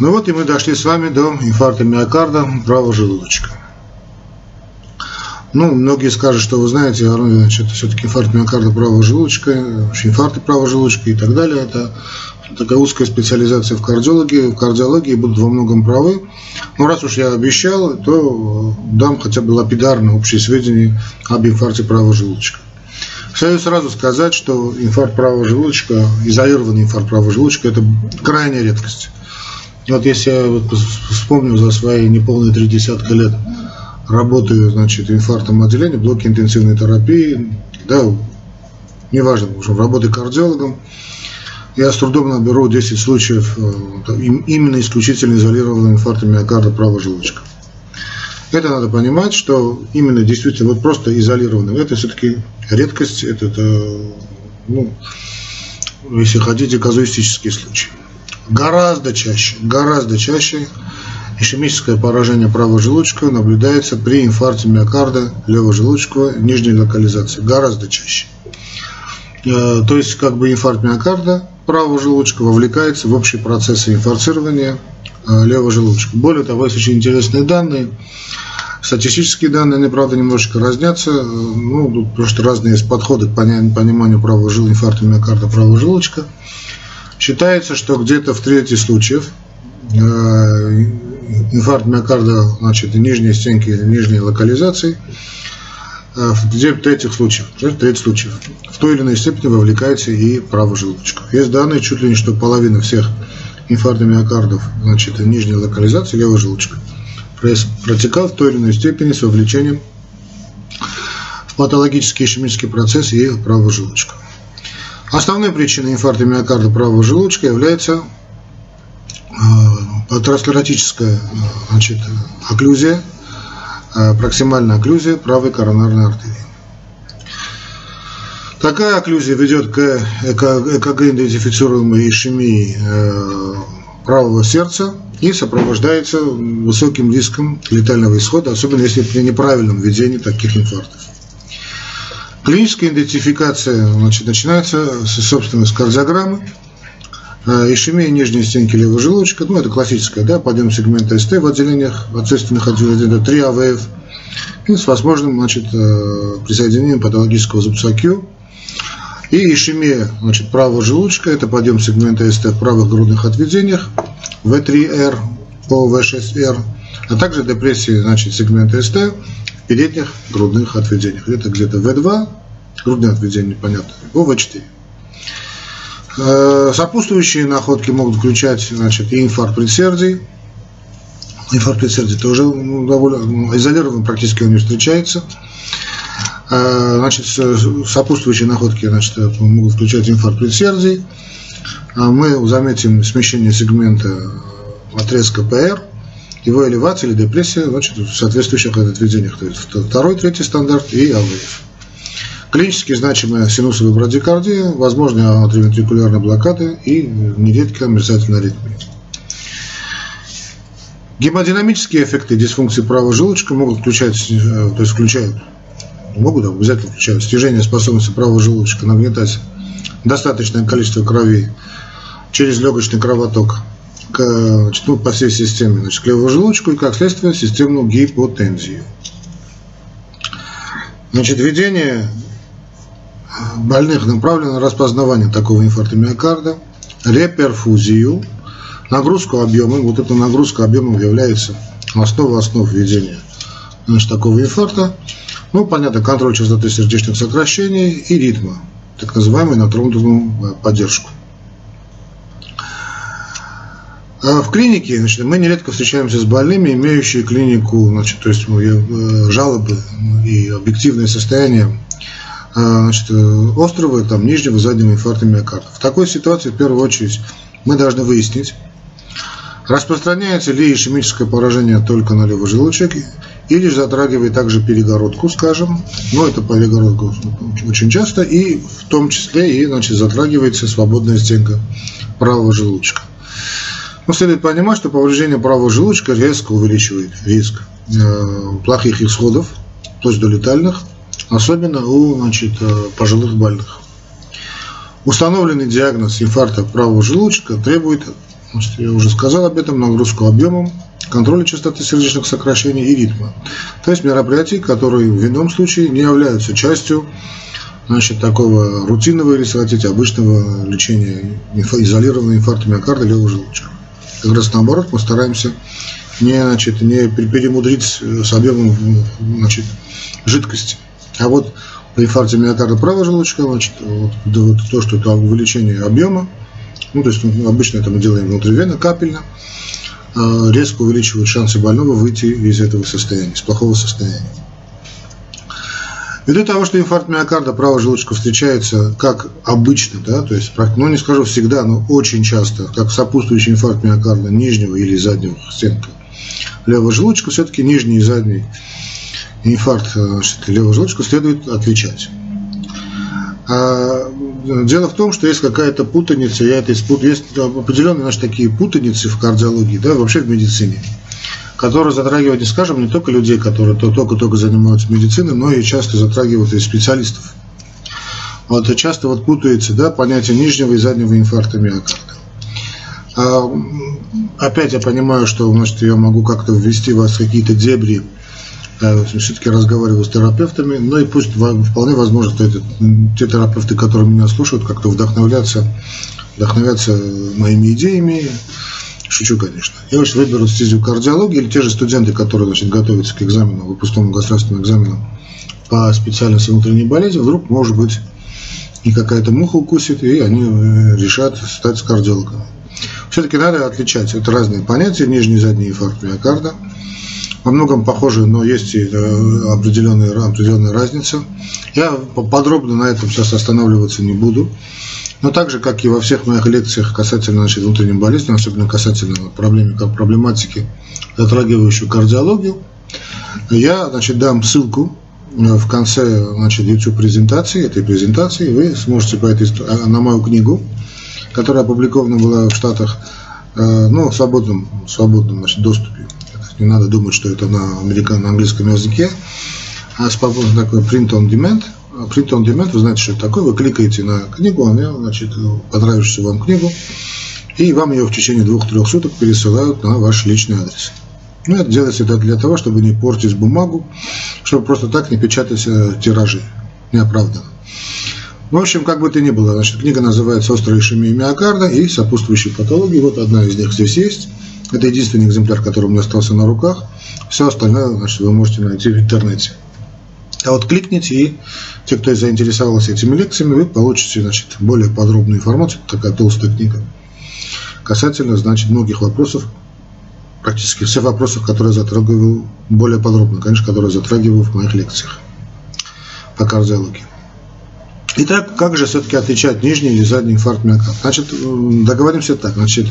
Ну вот и мы дошли с вами до инфаркта миокарда правого желудочка. Ну, многие скажут, что вы знаете, значит, это все-таки инфаркт миокарда правого желудочка, инфаркты правого желудочка и так далее. Это такая узкая специализация в кардиологии, в кардиологии будут во многом правы. Но раз уж я обещал, то дам хотя бы лапидарно общие сведения об инфаркте правого желудочка. Хочу сразу сказать, что инфаркт правого желудочка, изолированный инфаркт правого желудочка, это крайняя редкость. Вот если я вот вспомню за свои неполные три десятка лет работаю, значит, инфарктом отделения, блоке интенсивной терапии, да, неважно, уже работаю кардиологом, я с трудом наберу 10 случаев э, именно исключительно изолированного инфаркта миокарда правого желудочка. Это надо понимать, что именно действительно вот просто изолированным, это все-таки редкость, это, это ну, если хотите, казуистический случай. Гораздо чаще, гораздо чаще ишемическое поражение правого желудочка наблюдается при инфаркте миокарда левого желудочка нижней локализации. Гораздо чаще. Э, то есть, как бы инфаркт миокарда правого желудочка вовлекается в общие процессы инфарцирования э, левого желудочка. Более того, есть очень интересные данные. Статистические данные, они, правда, немножечко разнятся. Э, ну, тут просто разные есть подходы к пониманию правого желудочка, инфаркта миокарда правого желудочка. Считается, что где-то в трети случаев э, инфаркт миокарда, значит, нижней стенки, нижней локализации, э, где в третьих случаев, в треть случаев, в той или иной степени вовлекается и правый желудочка. Есть данные чуть ли не что половина всех инфарктов миокардов, значит, нижней локализации левого желудочка протекал в той или иной степени с вовлечением в патологический ишемический процесс и правого желудочка. Основной причиной инфаркта миокарда правого желудочка является э, атеросклеротическая э, значит, окклюзия, э, проксимальная окклюзия правой коронарной артерии. Такая окклюзия ведет к ЭКГ-идентифицируемой ишемии правого сердца и сопровождается высоким риском летального исхода, особенно если при неправильном ведении таких инфарктов. Клиническая идентификация значит, начинается, собственно, с кардиограммы, э, ишемия нижней стенки левого желудочка, ну это классическая, да, подъем сегмента СТ в отделениях, ответственных отделениях, 3 АВФ, и с возможным значит, э, присоединением патологического зубца Q. И ишемия значит, правого желудочка, это подъем сегмента СТ в правых грудных отведениях, В3Р по В6Р, а также депрессия значит, сегмента СТ передних грудных отведениях. Это где-то В2, грудные отведения, понятно, по В4. Э, сопутствующие находки могут включать значит, инфаркт предсердий. Инфаркт предсердий тоже ну, довольно ну, изолированно практически он не встречается. Э, значит, сопутствующие находки значит, могут включать инфаркт предсердий. А мы заметим смещение сегмента отрезка ПР его элевация или депрессия значит, в соответствующих отведениях. То есть второй, третий стандарт и АВФ. Клинически значимая синусовая брадикардия, возможные атриовентрикулярные блокады и нередко мерцательная аритмия. Гемодинамические эффекты дисфункции правого желудочка могут включать, э, то есть включают, могут, обязательно включают снижение способности правого желудочка нагнетать достаточное количество крови через легочный кровоток к, значит, ну, по всей системе, значит, к левому желудочку и, как следствие, системную гипотензию. Значит, введение больных направлено на распознавание такого инфаркта миокарда, реперфузию, нагрузку объемом. Вот эта нагрузка объемом является основой основ введения значит, такого инфаркта. Ну, понятно, контроль частоты сердечных сокращений и ритма, так называемую натронную поддержку. А в клинике значит, мы нередко встречаемся с больными, имеющими клинику, значит, то есть э, жалобы и объективное состояние э, значит, острого, там, нижнего, заднего инфаркта миокарда. В такой ситуации, в первую очередь, мы должны выяснить, распространяется ли ишемическое поражение только на левый желудочек, или же затрагивает также перегородку, скажем, но это перегородку очень часто, и в том числе и значит, затрагивается свободная стенка правого желудочка. Но следует понимать, что повреждение правого желудочка резко увеличивает риск э, плохих исходов, то есть до летальных, особенно у значит, э, пожилых больных. Установленный диагноз инфаркта правого желудочка требует Значит, я уже сказал об этом, нагрузку объемом, контроля частоты сердечных сокращений и ритма. То есть мероприятий, которые в ином случае не являются частью значит, такого рутинного или, если хотите, обычного лечения изолированного инфаркта миокарда левого желудочка. Как раз наоборот, мы стараемся не, значит, не перемудрить с объемом значит, жидкости. А вот при инфаркте миокарда правого желудочка, значит, вот, вот то, что это увеличение объема, ну, то есть ну, обычно это мы делаем внутривенно, капельно, э, резко увеличивают шансы больного выйти из этого состояния, из плохого состояния. Ввиду того, что инфаркт миокарда правого желудочка встречается как обычно, да, то есть, ну не скажу всегда, но очень часто, как сопутствующий инфаркт миокарда нижнего или заднего стенка левого желудочка, все-таки нижний и задний инфаркт э, значит, левого желудочка следует отличать. А дело в том, что есть какая-то путаница, я это испут... есть определенные наши такие путаницы в кардиологии, да, вообще в медицине которые затрагивают, не скажем, не только людей, которые только-только занимаются медициной, но и часто затрагивают и специалистов. Вот часто вот путается да, понятие нижнего и заднего инфаркта миокарда. А, опять я понимаю, что значит, я могу как-то ввести вас в какие-то дебри, а, все-таки разговариваю с терапевтами, но и пусть вполне возможно, что это, те терапевты, которые меня слушают, как-то вдохновляться, вдохновляться моими идеями, Шучу, конечно. Я уж выберу стезию кардиологии, или те же студенты, которые значит, готовятся к экзамену, выпускному государственному экзамену по специальности внутренней болезни, вдруг, может быть, и какая-то муха укусит, и они э, решат стать кардиологами. Все-таки надо отличать. Это разные понятия. Нижний и задний инфаркт миокарда. Во многом похожи, но есть и э, определенная, определенная разница. Я подробно на этом сейчас останавливаться не буду. Но так же, как и во всех моих лекциях касательно значит, внутренней болезни, особенно касательно проблемы, проблематики, затрагивающей кардиологию, я значит, дам ссылку э, в конце значит, YouTube презентации, этой презентации, вы сможете по этой, а, на мою книгу, которая опубликована была в Штатах, э, ну, в свободном, в свободном значит, доступе. Не надо думать, что это на, американ, на английском языке, а свободный такой print on demand – Print on Demand, вы знаете, что это такое, вы кликаете на книгу, она, значит, понравившуюся вам книгу, и вам ее в течение двух-трех суток пересылают на ваш личный адрес. Ну, это делается это для того, чтобы не портить бумагу, чтобы просто так не печатать э, тиражи неоправданно. В общем, как бы то ни было, значит, книга называется «Острая ишемия миокарда» и сопутствующие патологии. Вот одна из них здесь есть. Это единственный экземпляр, который у меня остался на руках. Все остальное, значит, вы можете найти в интернете. А вот кликните, и те, кто заинтересовался этими лекциями, вы получите значит, более подробную информацию, такая толстая книга, касательно значит, многих вопросов, практически всех вопросов, которые я затрагиваю более подробно, конечно, которые я затрагиваю в моих лекциях по кардиологии. Итак, как же все-таки отличать нижний или задний инфаркт миокарда? Значит, договоримся так. Значит,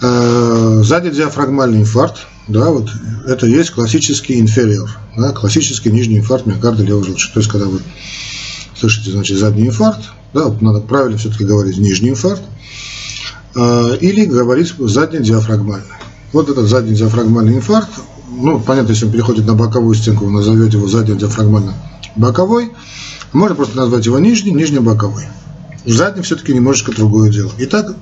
э, задний диафрагмальный инфаркт да, вот это есть классический инфериор, да, классический нижний инфаркт миокарда левого желудочка. То есть, когда вы слышите, значит, задний инфаркт, да, вот надо правильно все-таки говорить нижний инфаркт, э, или говорить задний диафрагмальный. Вот этот задний диафрагмальный инфаркт, ну, понятно, если он переходит на боковую стенку, вы назовете его задний диафрагмально боковой, можно просто назвать его нижний, нижний-боковой. Задний все-таки немножечко другое дело. Итак,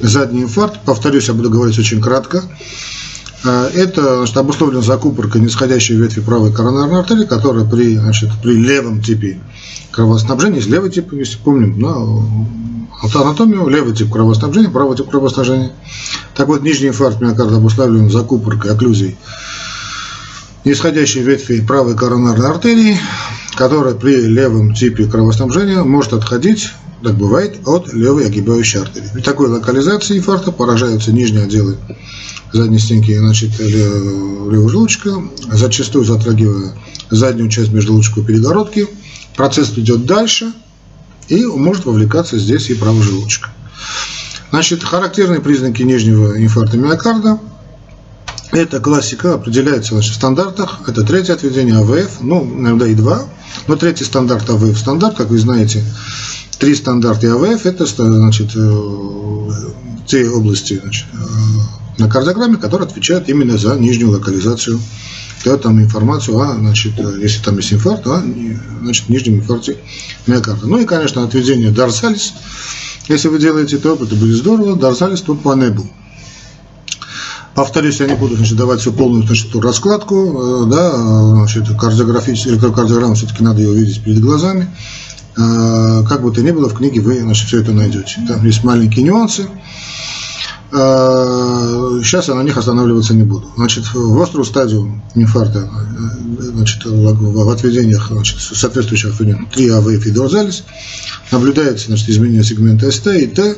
задний инфаркт, повторюсь, я буду говорить очень кратко, а, это значит, обусловлено закупоркой нисходящей ветви правой коронарной артерии, которая при, значит, при левом типе кровоснабжения, есть левый тип, если помним, на анатомию, левый тип кровоснабжения, правый тип кровоснабжения. Так вот, нижний инфаркт миокарда обусловлен закупоркой, окклюзией нисходящей ветви правой коронарной артерии, которая при левом типе кровоснабжения может отходить так бывает, от левой огибающей артерии. При такой локализации инфаркта поражаются нижние отделы задней стенки значит, левого желудочка, зачастую затрагивая заднюю часть межжелудочковой перегородки. Процесс идет дальше и может вовлекаться здесь и правый желудочка. Значит, характерные признаки нижнего инфаркта миокарда – это классика, определяется значит, в стандартах. Это третье отведение АВФ, ну, иногда и два. Но третий стандарт АВФ стандарт, как вы знаете, три стандарта АВФ – это значит, э, те области значит, э, на кардиограмме, которые отвечают именно за нижнюю локализацию, дают там информацию о, значит, если там есть инфаркт, о значит, нижнем инфаркте миокарда. Ну и, конечно, отведение дорсалис. Если вы делаете топ, это будет здорово. Дорсалис тут по небу. Повторюсь, я не буду значит, давать всю полную значит, раскладку, да, значит, кардиографическую электрокардиограмму все-таки надо ее увидеть перед глазами. Как бы то ни было, в книге вы значит, все это найдете. Там есть маленькие нюансы. Сейчас я на них останавливаться не буду. Значит, в острую стадию инфаркта значит, в отведениях значит, соответствующих отведениях 3 АВФ и дорзалис наблюдается значит, изменение сегмента СТ и Т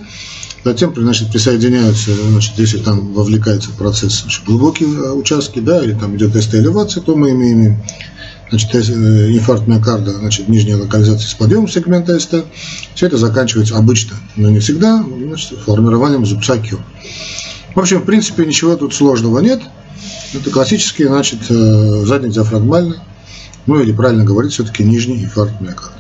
Затем значит, присоединяются, значит, если там вовлекается процесс значит, глубокие э, участки, да, или там идет тест-элевация, то мы имеем значит, э, инфаркт миокарда, значит, нижняя локализация с подъемом сегмента СТ. Все это заканчивается обычно, но не всегда, значит, формированием зубца Q. В общем, в принципе, ничего тут сложного нет. Это классический, значит, э, задний диафрагмальный, ну или правильно говорить, все-таки нижний инфаркт миокарда.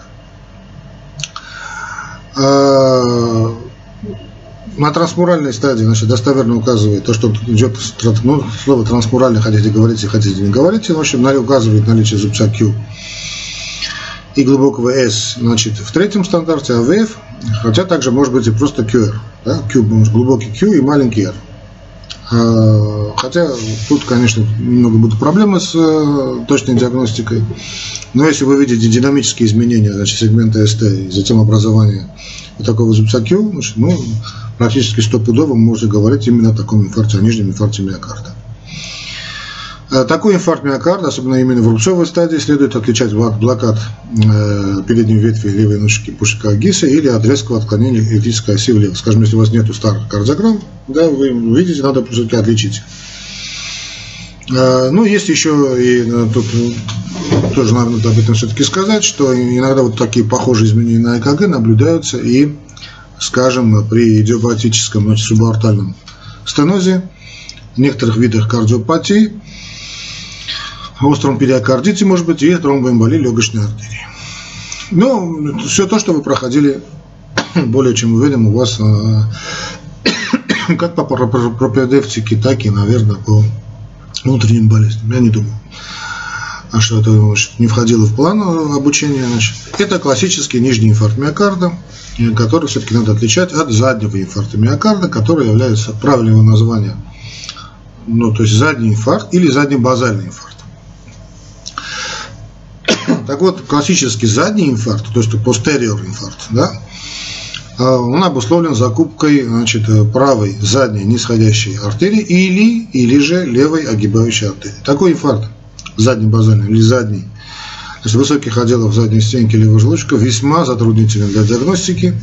А, на трансмуральной стадии, значит, достоверно указывает то, что идет, ну, слово трансмуральный, хотите говорите, хотите не говорите, в общем, указывает наличие зубца Q и глубокого S, значит, в третьем стандарте АВФ, хотя также может быть и просто QR, да, Q, глубокий Q и маленький R. А, хотя тут, конечно, немного будут проблемы с э, точной диагностикой, но если вы видите динамические изменения значит, сегмента ST и затем образование такого зубца Q, значит, ну, практически стопудово можно говорить именно о таком инфаркте, о нижнем инфаркте миокарда. Э, такой инфаркт миокарда, особенно именно в рубцовой стадии, следует отличать от блокад э, передней ветви левой ножки пушка Гиса или от резкого отклонения электрической оси влево. Скажем, если у вас нет старых кардиограмм, да, вы видите, надо все-таки отличить. Э, ну, есть еще, и тут тоже надо об этом все-таки сказать, что иногда вот такие похожие изменения на ЭКГ наблюдаются и скажем, при идиопатическом значит, субартальном стенозе, некоторых видах кардиопатии, остром периокардите, может быть, и тромбоэмболии легочной артерии. Ну, все то, что вы проходили, более чем уверен, у вас а, как по пропедевтике, так и, наверное, по внутренним болезням. Я не думаю а что это значит, не входило в план обучения. Значит. Это классический нижний инфаркт миокарда, который все-таки надо отличать от заднего инфаркта миокарда, который является правильного названия, ну, то есть задний инфаркт или задний базальный инфаркт. Так вот, классический задний инфаркт, то есть posterior инфаркт, да, а, он обусловлен закупкой значит, правой задней нисходящей артерии или, или же левой огибающей артерии. Такой инфаркт задний базальный или то есть высоких отделов задней стенки левого желудочка весьма затруднительно для диагностики.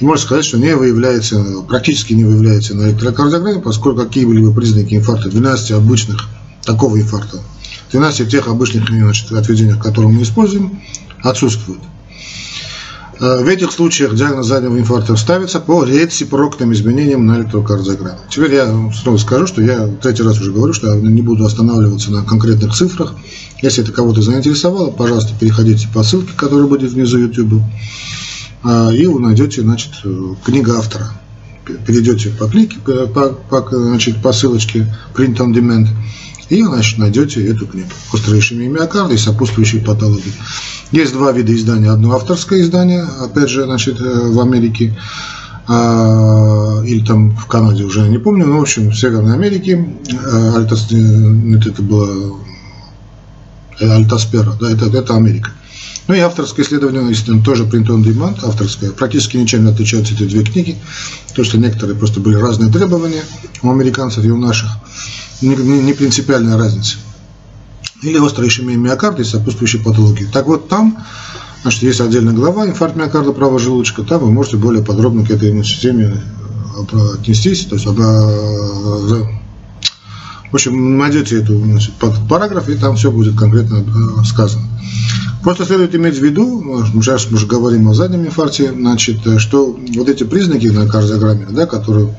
И можно сказать, что не выявляется, практически не выявляется на электрокардиограмме, поскольку какие-либо признаки инфаркта, 12 обычных, такого инфаркта, 12 тех обычных значит, отведений, которые мы используем, отсутствуют. Э, в этих случаях диагноз заднего инфаркта ставится по рецепрокным изменениям на электрокардиограмме. Теперь я сразу скажу, что я третий раз уже говорю, что я не буду останавливаться на конкретных цифрах. Если это кого-то заинтересовало, пожалуйста, переходите по ссылке, которая будет внизу YouTube, а, и вы найдете значит, книга автора. Перейдете по клике, по, по, значит, по ссылочке Print on Demand, и значит, найдете эту книгу «Острая ишемия миокарда и сопутствующие патологии». Есть два вида издания. Одно авторское издание, опять же, значит, э, в Америке, а, или там в Канаде уже не помню, но в общем в Северной Америке э, Альтас, э, это было Альтаспера, да, это, это Америка. Ну и авторское исследование, естественно, тоже print on demand, авторское. Практически ничем не отличаются эти две книги, то что некоторые просто были разные требования у американцев и у наших. Не, не, не принципиальная разница или острая ишемия миокарда и сопутствующие патологии. Так вот, там значит, есть отдельная глава инфаркт миокарда правого желудочка, там вы можете более подробно к этой системе э, отнестись, то есть в общем, найдете эту значит, параграф, и там все будет конкретно э, сказано. Просто следует иметь в виду, сейчас мы уже говорим о заднем инфаркте, значит, что вот эти признаки на кардиограмме, да, которые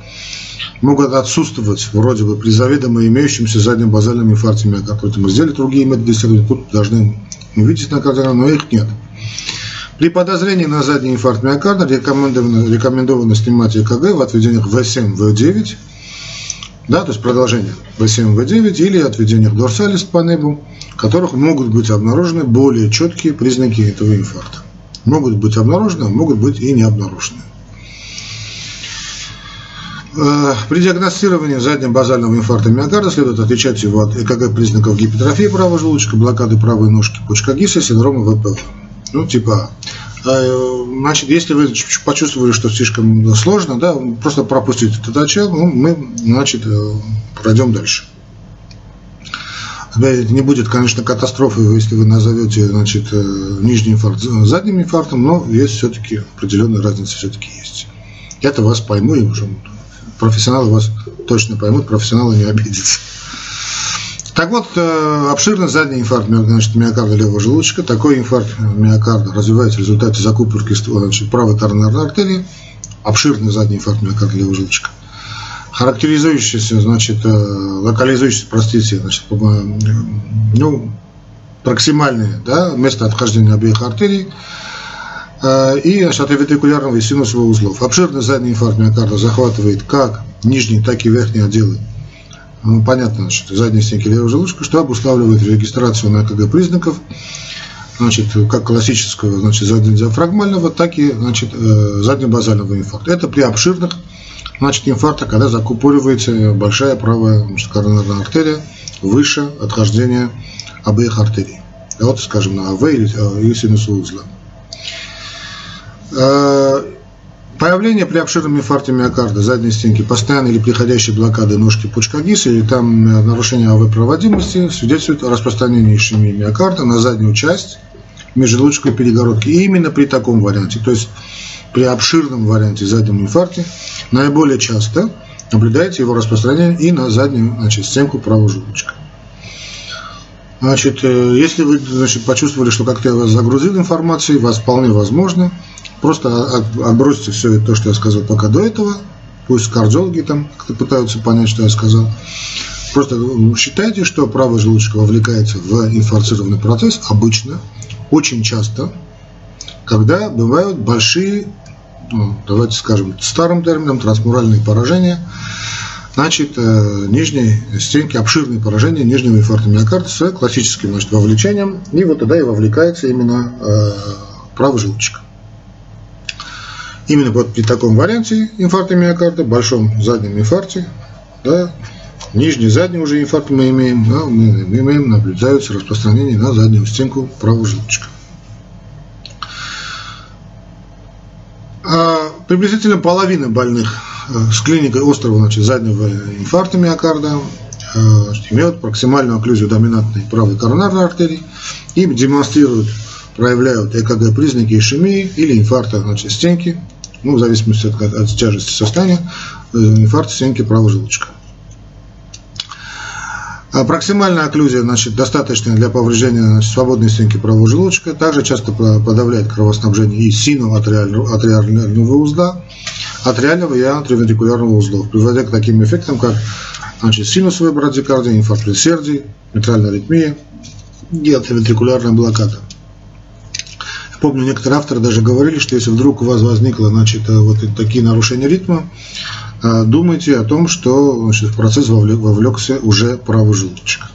могут отсутствовать вроде бы при заведомо имеющемся заднем базальном инфаркте миокарда. Мы сделали другие методы исследования, тут должны увидеть на кардиограмме, но их нет. При подозрении на задний инфаркт миокарда рекомендовано, рекомендовано снимать ЭКГ в отведениях В7, В9, да, то есть продолжение В7, В9 или отведениях дорсалис по небу, в которых могут быть обнаружены более четкие признаки этого инфаркта. Могут быть обнаружены, а могут быть и не обнаружены. Э, при диагностировании заднего базального инфаркта миокарда следует отличать его от ЭКГ признаков гипертрофии правого желудочка, блокады правой ножки, почка ГИСа, синдрома ВПВ. Ну, типа А. значит, если вы почувствовали, что слишком сложно, да, просто пропустите этот отчет, ну, мы, значит, э, пройдем дальше. Не будет, конечно, катастрофой, если вы назовете, значит, нижний инфаркт задним инфарктом, но есть все-таки определенная разница все-таки есть. Я-то вас пойму и уже профессионалы вас точно поймут, профессионалы не обидятся. Так вот, э, обширный задний инфаркт значит, миокарда левого желудочка. Такой инфаркт миокарда развивается в результате закупорки значит, правой коронарной артерии. Обширный задний инфаркт миокарда левого желудочка. Характеризующийся, значит, э, локализующийся, простите, значит, ну, проксимальное да, место отхождения обеих артерий Э, и атриовентрикулярного и синусового узлов. Обширный задний инфаркт миокарда захватывает как нижние, так и верхние отделы ну, понятно, значит, задней стенки левого желудочка, что обуславливает регистрацию на ЭКГ признаков, значит, как классического, значит, заднедиафрагмального, так и, значит, э, заднебазального инфаркта. Это при обширных, значит, инфарктах, когда закупоривается большая правая значит, коронарная артерия выше отхождения обеих артерий. Вот, скажем, на АВ или, э, или синусового узла. Появление при обширном инфаркте миокарда задней стенки, постоянной или приходящей блокады ножки пучка ГИС или там э, нарушение АВ-проводимости свидетельствует о распространении ишемии миокарда на заднюю часть межжелудочковой перегородки. И именно при таком варианте, то есть при обширном варианте заднем инфаркте, наиболее часто наблюдается его распространение и на заднюю значит, стенку правого желудочка. Значит, э, если вы значит, почувствовали, что как-то я вас загрузил информацией, вас вполне возможно – Просто отбросьте все то, что я сказал пока до этого. Пусть кардиологи там пытаются понять, что я сказал. Просто считайте, что правая желудочка вовлекается в инфарцированный процесс обычно, очень часто, когда бывают большие, ну, давайте скажем старым термином, трансмуральные поражения, значит, э, нижней стенки, обширные поражения нижнего инфаркта миокарда с классическим значит, вовлечением, и вот тогда и вовлекается именно э, правая желудочка. Именно вот при таком варианте инфаркта миокарда, большом заднем инфаркте, да, нижний задний уже инфаркт мы имеем, да, мы, имеем, наблюдаются распространение на заднюю стенку правого желудочка. А приблизительно половина больных э, с клиникой острого значит, заднего инфаркта миокарда э, имеют проксимальную окклюзию доминантной правой коронарной артерии и демонстрируют, проявляют ЭКГ признаки ишемии или инфаркта значит, стенки ну, в зависимости от, от тяжести состояния, э, инфаркт стенки правого желудочка. А проксимальная окклюзия значит, достаточная для повреждения значит, свободной стенки правого желудочка. Также часто подавляет кровоснабжение и синоатриального узла, атриального и атриовентрикулярного узлов, приводя к таким эффектам, как значит, синусовая брадикардия, инфаркт предсердий, митральная аритмия и атриовентрикулярная блокада. Помню, некоторые авторы даже говорили, что если вдруг у вас возникло значит, э, вот такие нарушения ритма, э, думайте о том, что значит, в процесс вовлекся уже правый желудочек.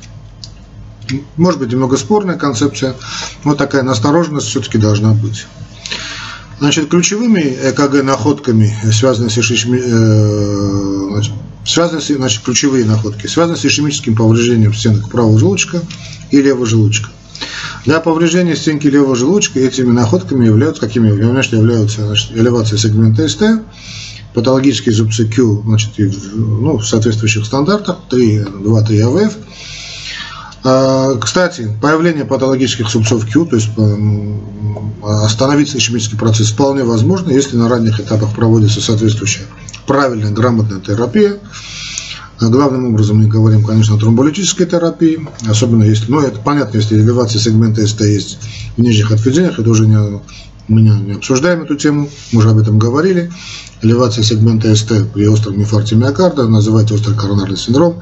Может быть, немного спорная концепция, но такая настороженность все-таки должна быть. Значит, ключевыми ЭКГ-находками, связанными с ишеми, э, значит, значит, ключевые находки, связаны с ишемическим повреждением стенок правого желудочка и левого желудочка. Для повреждения стенки левого желудочка этими находками являются, какими конечно, являются значит, элевация сегмента СТ, патологические зубцы Q значит, ну, в соответствующих стандартах, 3, 2, 3 АВФ. Кстати, появление патологических зубцов Q, то есть остановиться ишемический процесс вполне возможно, если на ранних этапах проводится соответствующая правильная, грамотная терапия, Главным образом мы говорим, конечно, о тромболитической терапии, особенно если, ну, это понятно, если элевация сегмента СТ есть в нижних отведениях, это уже не, мы не, не обсуждаем эту тему, мы уже об этом говорили. Элевация сегмента СТ при остром инфаркте миокарда, называйте острый коронарный синдром,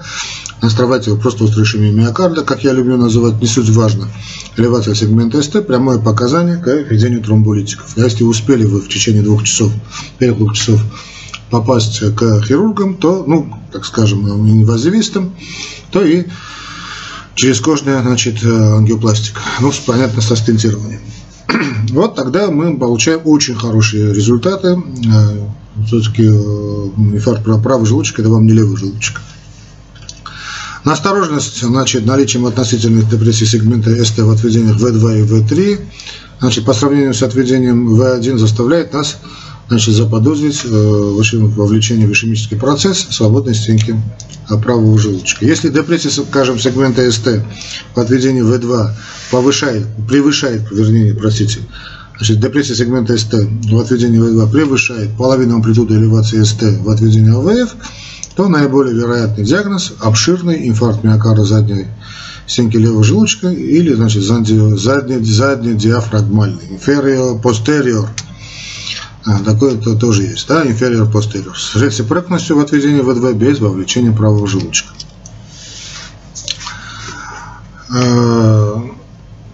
настраивайте его просто острой ишемией миокарда, как я люблю называть, не суть важно. Элевация сегмента СТ – прямое показание к введению тромболитиков. Если успели вы в течение двух часов, первых двух часов попасть к хирургам, то, ну, так скажем, инвазивистам, то и через кожная, значит, ангиопластика. Ну, понятно, со стентированием. Вот тогда мы получаем очень хорошие результаты. все-таки инфаркт правой желудочка, это вам не левый желудочек. Настороженность, значит, наличием относительных депрессий сегмента СТ в отведениях В2 и В3, значит, по сравнению с отведением В1 заставляет нас значит, заподозрить э, вовлечение в ишемический процесс свободной стенки правого желудочка. Если депрессия, скажем, сегмента СТ в отведении В2 повышает, превышает, вернее, простите, значит, депрессия сегмента СТ в отведении В2 превышает половину амплитуды элевации СТ в отведении АВФ, то наиболее вероятный диагноз – обширный инфаркт миокарда задней стенки левого желудочка или, значит, задний, задний, задний диафрагмальный, inferior posterior – а, такое -то тоже есть, да, inferior posterior. С рецепрокностью в отведении В2 без вовлечения правого желудочка. А,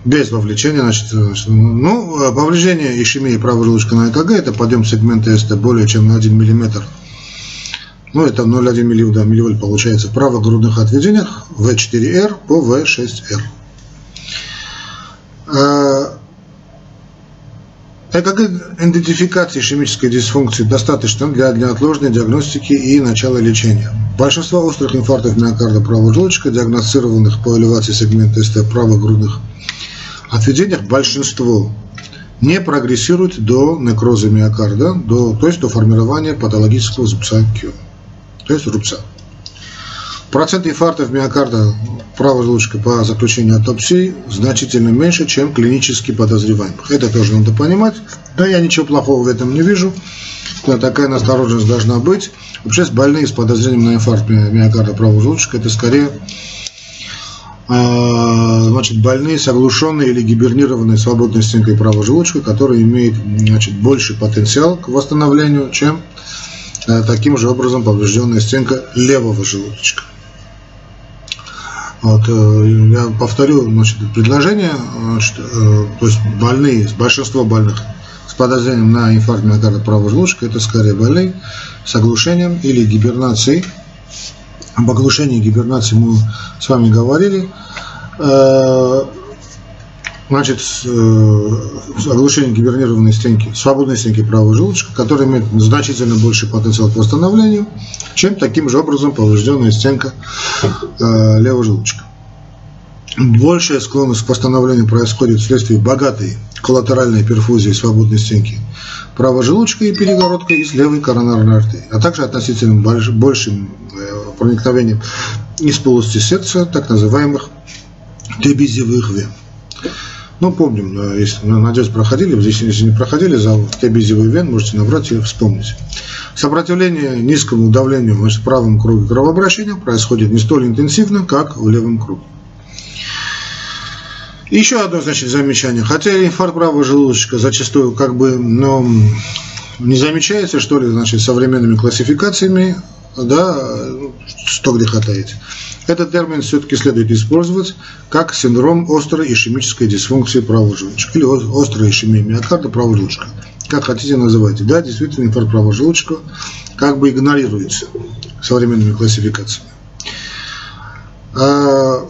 без вовлечения, значит, ну, повреждение ишемии правого желудочка на ЭКГ, это подъем сегмента СТ более чем на 1 мм. Ну, это 0,1 милливольт, да, милливольт получается в правогрудных отведениях В4Р по В6Р. ЭКГ идентификации ишемической дисфункции достаточно для неотложной диагностики и начала лечения. Большинство острых инфарктов миокарда правого желудочка, диагностированных по элевации сегмента СТ правых грудных отведениях, большинство не прогрессирует до некроза миокарда, до, то есть до формирования патологического зубца Q, то есть рубца. Процент инфарктов миокарда правой желудочка по заключению атопсии значительно меньше, чем клинически подозреваемых. Это тоже надо понимать. Да, я ничего плохого в этом не вижу. Такая настороженность должна быть. Вообще, больные с подозрением на инфаркт миокарда правого желудочка, это скорее а, значит, больные с оглушенной или гибернированной свободной стенкой правого желудочка, которые имеют значит, больший потенциал к восстановлению, чем э, таким же образом поврежденная стенка левого желудочка. Вот, э, я повторю значит, предложение, значит, э, то есть больные, большинство больных с подозрением на инфаркт миокарда правого желудочка, это скорее больные с оглушением или гибернацией. Об оглушении гибернации мы с вами говорили. Э, значит, оглушение гибернированной стенки, свободной стенки правого желудочка, которая имеет значительно больший потенциал к восстановлению, чем таким же образом поврежденная стенка э, левого желудочка. Большая склонность к восстановлению происходит вследствие богатой коллатеральной перфузии свободной стенки правого желудочка и перегородка из левой коронарной артерии, а также относительно большим э, проникновением из полости сердца так называемых тебизевых вен. Ну, помним, если, надеюсь, проходили, здесь, если не проходили, за тебизевый вен можете набрать и вспомнить. Сопротивление низкому давлению в правом круге кровообращения происходит не столь интенсивно, как в левом круге. Еще одно, значит, замечание. Хотя инфаркт правого желудочка зачастую как бы, но не замечается, что ли, значит, современными классификациями, да, что греха таить. Этот термин все-таки следует использовать как синдром острой ишемической дисфункции правого желудочка или острая ишемия миокарда правого желудочка как хотите называйте. Да, действительно, инфаркт правого желудочка как бы игнорируется современными классификациями. А,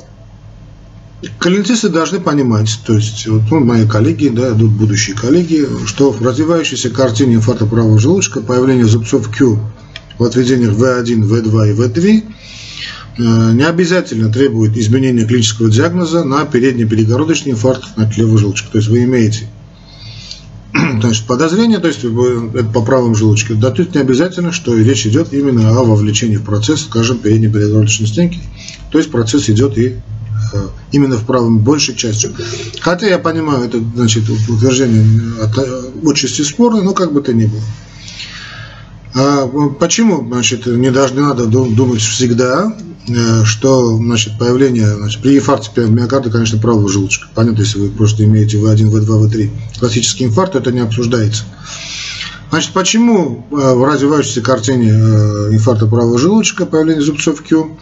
клиницисты должны понимать, то есть вот, ну, мои коллеги, да, будущие коллеги, что в развивающейся картине инфаркта правого желудочка появление зубцов Q в отведениях V1, V2 и V3 э, не обязательно требует изменения клинического диагноза на передний перегородочный инфаркт на левого желудочка. То есть вы имеете значит, подозрение, то есть это по правым желудочке, да тут не обязательно, что речь идет именно о вовлечении в процесс, скажем, передней перегородочной стенки. То есть процесс идет и э, именно в правом большей частью. Хотя я понимаю, это значит утверждение от, э, отчасти спорное, но как бы то ни было. А почему, значит, не должны надо думать всегда, э, что, значит, появление, значит, при инфаркте миокарда, конечно, правого желудочка. Понятно, если вы просто имеете В1, В2, В3 классический инфаркт, то это не обсуждается. Значит, почему э, в развивающейся картине э, инфаркта правого желудочка появление зубцов Q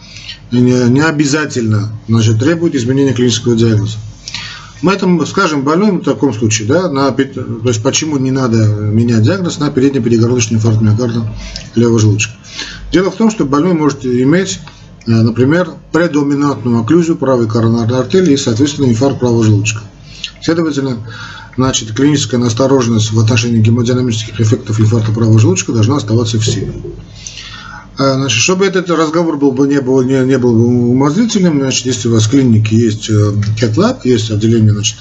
не, не обязательно значит, требует изменения клинического диагноза? Мы это скажем больным в таком случае, да, на, то есть почему не надо менять диагноз на передний перегородочный инфаркт миокарда левого желудочка. Дело в том, что больной может иметь, э, например, предоминантную окклюзию правой коронарной артерии и, соответственно, инфаркт правого желудочка. Следовательно, значит, клиническая настороженность в отношении гемодинамических эффектов инфаркта правого желудочка должна оставаться в силе. А, значит, чтобы этот разговор был бы не был, не, не был бы умозрительным, значит, если у вас в клинике есть э, есть отделение значит,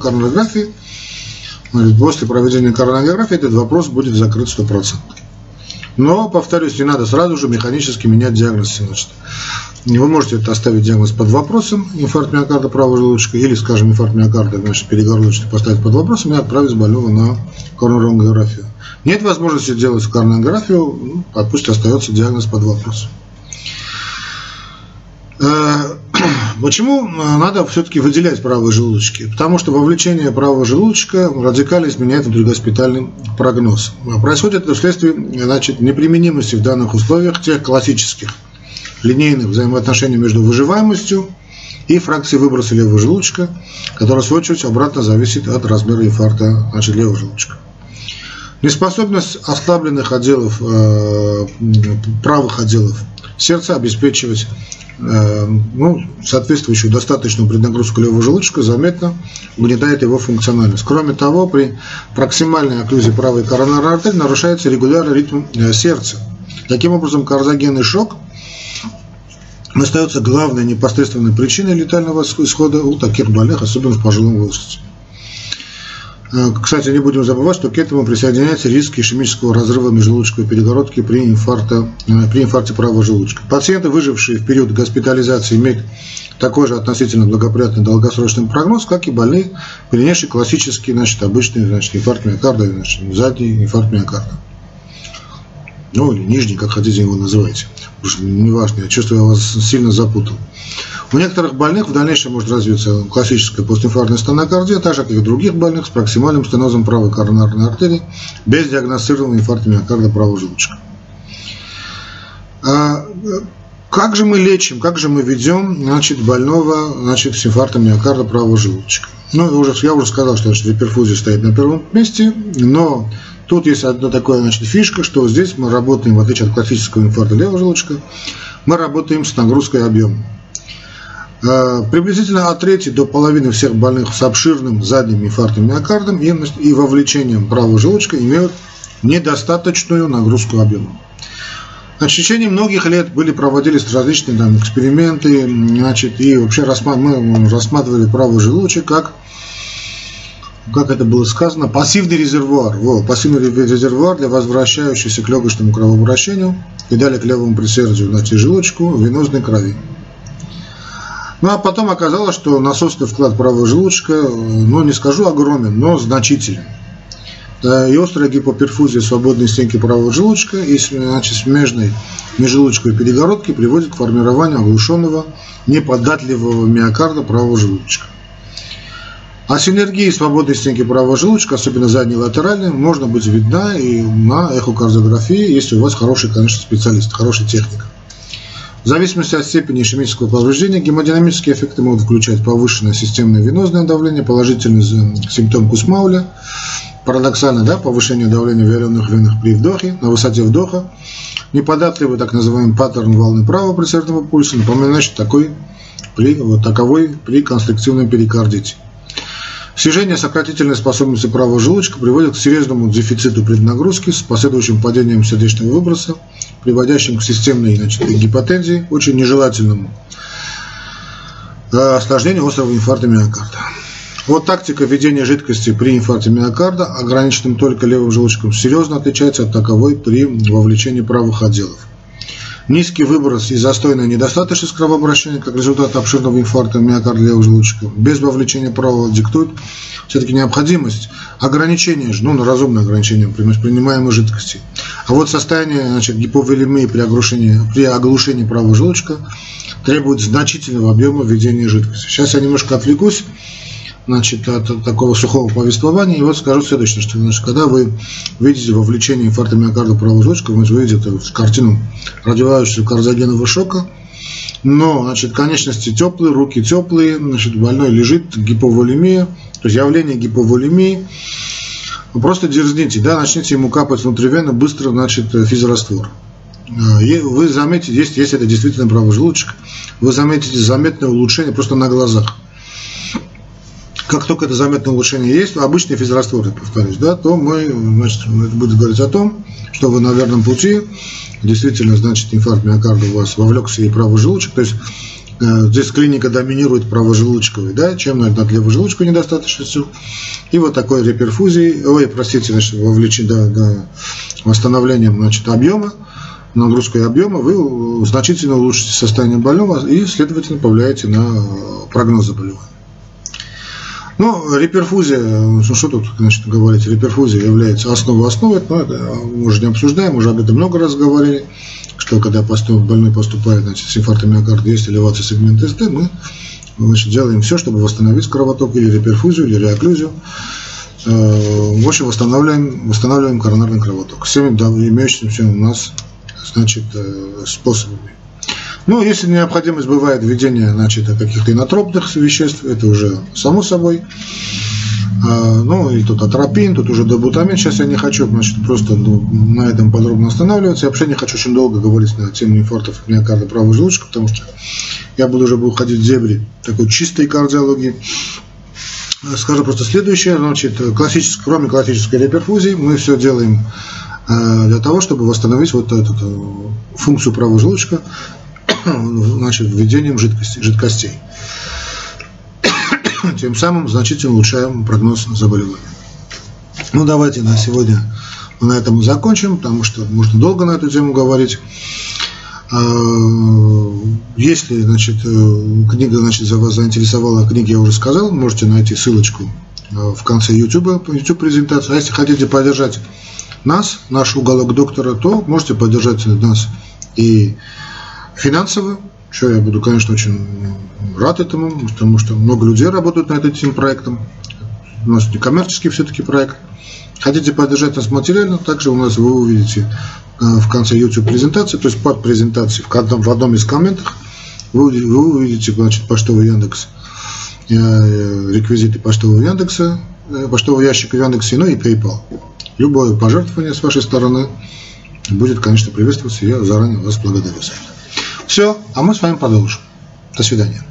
коронографии, после проведения коронографии этот вопрос будет закрыт 100%. Но, повторюсь, не надо сразу же механически менять диагноз. Значит. Вы можете это оставить диагноз под вопросом, инфаркт миокарда правого желудочка, или, скажем, инфаркт миокарда, значит, перегородочный поставить под вопросом и отправить больного на коронарографию. Нет возможности делать коронарографию, ну, пусть остается диагноз под вопросом. Э, почему э, надо все-таки выделять правые желудочки? Потому что вовлечение правого желудочка радикально изменяет внутригоспитальный прогноз. Происходит это вследствие значит, неприменимости в данных условиях тех классических линейных взаимоотношений между выживаемостью и фракцией выброса левого желудочка, которая, в свою очередь, обратно зависит от размера инфаркта значит, левого желудочка. Неспособность ослабленных отделов, э, правых отделов сердца обеспечивать э, ну, соответствующую достаточную преднагрузку левого желудочка заметно угнетает его функциональность. Кроме того, при проксимальной окклюзии правой коронарной артерии нарушается регулярный ритм э, сердца. Таким образом, карзогенный шок остается главной непосредственной причиной летального исхода у таких больных, особенно в пожилом возрасте. Э, кстати, не будем забывать, что к этому присоединяется риск ишемического разрыва межжелудочковой перегородки при, инфаркте, э, при инфаркте правого желудочка. Пациенты, выжившие в период госпитализации, имеют такой же относительно благоприятный долгосрочный прогноз, как и больные, перенесшие классический, значит, обычный значит, инфаркт миокарда, значит, задний инфаркт миокарда. Ну, или нижний, как хотите его называйте. Уж неважно, я чувствую, я вас сильно запутал. У некоторых больных в дальнейшем может развиться классическая постинфарктная стенокардия, так же, как и у других больных с проксимальным стенозом правой коронарной артерии без диагностированного инфаркта миокарда правого желудочка. А как же мы лечим, как же мы ведем значит, больного значит, с инфарктом миокарда правого желудочка? Ну, уже, я уже сказал, что значит, перфузия стоит на первом месте, но тут есть одна такая значит, фишка, что здесь мы работаем, в отличие от классического инфаркта левого желудочка, мы работаем с нагрузкой объема. Э, приблизительно от трети до половины всех больных с обширным задним инфарктом миокардом и вовлечением правого желудочка имеют недостаточную нагрузку объема. На течение многих лет были проводились различные там, эксперименты, значит, и вообще мы рассматривали правый желудочек как, как это было сказано, пассивный резервуар. Во, пассивный резервуар для возвращающегося к легочному кровообращению и далее к левому предсердию, значит, желудочку венозной крови. Ну а потом оказалось, что насосный вклад правого желудочка, ну не скажу огромен, но значителен. И острая гипоперфузия свободной стенки правого желудочка и значит, смежной межжелудочковой перегородки приводит к формированию оглушенного, неподатливого миокарда правого желудочка. А синергии свободной стенки правого желудочка, особенно задней латеральной, можно быть видна и на эхокардиографии, если у вас хороший, конечно, специалист, хороший техник. В зависимости от степени ишемического повреждения, гемодинамические эффекты могут включать повышенное системное венозное давление, положительный симптом Кусмауля, парадоксально, да, повышение давления в вяленых венах при вдохе, на высоте вдоха, неподатливый так называемый паттерн волны правого предсердного пульса, напоминающий такой, при, вот таковой при конструктивном перикардите. Снижение сократительной способности правого желудочка приводит к серьезному дефициту преднагрузки с последующим падением сердечного выброса, приводящим к системной значит, гипотензии, очень нежелательному э, осложнению острого инфаркта миокарда. Вот тактика введения жидкости при инфаркте миокарда, ограниченным только левым желудочком, серьезно отличается от таковой при вовлечении правых отделов. Низкий выброс и застойная недостаточность кровообращения как результат обширного инфаркта миокарда левого желудочка без вовлечения правого диктует все-таки необходимость ограничения, ну, на разумное ограничение принимаемой жидкости. А вот состояние значит, гиповолемии при оглушении, при оглушении правого желудочка требует значительного объема введения жидкости. Сейчас я немножко отвлекусь значит, от такого сухого повествования. И вот скажу следующее, что значит, когда вы видите вовлечение инфаркта миокарда правого желудочка, вы видите картину развивающегося карзогенового шока, но, значит, конечности теплые, руки теплые, значит, больной лежит, гиповолемия, то есть явление гиповолемии, вы просто дерзните, да, начните ему капать внутривенно быстро, значит, физраствор. А, вы заметите, если, если это действительно правый желудочек, вы заметите заметное улучшение просто на глазах. Как только это заметное улучшение есть, обычные физрастворы, повторюсь, да, то мы, значит, это будет говорить о том, что вы на верном пути, действительно, значит, инфаркт миокарда у вас вовлекся и правый желудочек, то есть э, здесь клиника доминирует правожелудочковой, да, чем над левожелудочковой недостаточностью, и вот такой реперфузией, ой, простите, значит, вовлечен, да, да, восстановлением, значит, объема, нагрузкой объема, вы значительно улучшите состояние больного и, следовательно, повлияете на прогноз заболевания. Ну, реперфузия, что тут значит, говорить, реперфузия является основой основы, но это мы уже не обсуждаем, уже об этом много раз говорили, что когда больной поступает значит, с инфарктом миокарда, есть элевация сегмента СД, мы значит, делаем все, чтобы восстановить кровоток или реперфузию, или реоклюзию. Э, в общем, восстанавливаем, восстанавливаем коронарный кровоток всеми да, имеющимися у нас значит, э, способами. Ну, если необходимость бывает введение значит, каких-то инотропных веществ, это уже само собой. А, ну, и тут атропин, тут уже добутамин. Сейчас я не хочу значит, просто ну, на этом подробно останавливаться. Я вообще не хочу очень долго говорить на тему инфарктов миокарда правого желудочка, потому что я буду уже уходить в дебри такой чистой кардиологии. Скажу просто следующее. Значит, классический, кроме классической реперфузии, мы все делаем э, для того, чтобы восстановить вот эту э, функцию правого желудочка, значит, введением жидкости, жидкостей. Тем самым значительно улучшаем прогноз заболевания. Ну, давайте на сегодня на этом закончим, потому что можно долго на эту тему говорить. А, если значит, э, книга значит, за вас заинтересовала, книги я уже сказал, можете найти ссылочку э, в конце YouTube, YouTube презентации. А если хотите поддержать нас, наш уголок доктора, то можете поддержать нас и финансово, что я буду, конечно, очень рад этому, потому что много людей работают над этим проектом. У нас не коммерческий все-таки проект. Хотите поддержать нас материально, также у нас вы увидите э, в конце YouTube презентации, то есть под презентацией, в в одном из комментах вы, вы увидите значит, почтовый Яндекс, э, реквизиты почтового Яндекса, э, почтового ящика в Яндексе, ну и PayPal. Любое пожертвование с вашей стороны будет, конечно, приветствоваться. Я заранее вас благодарю за это. Все, а мы с вами продолжим. До свидания.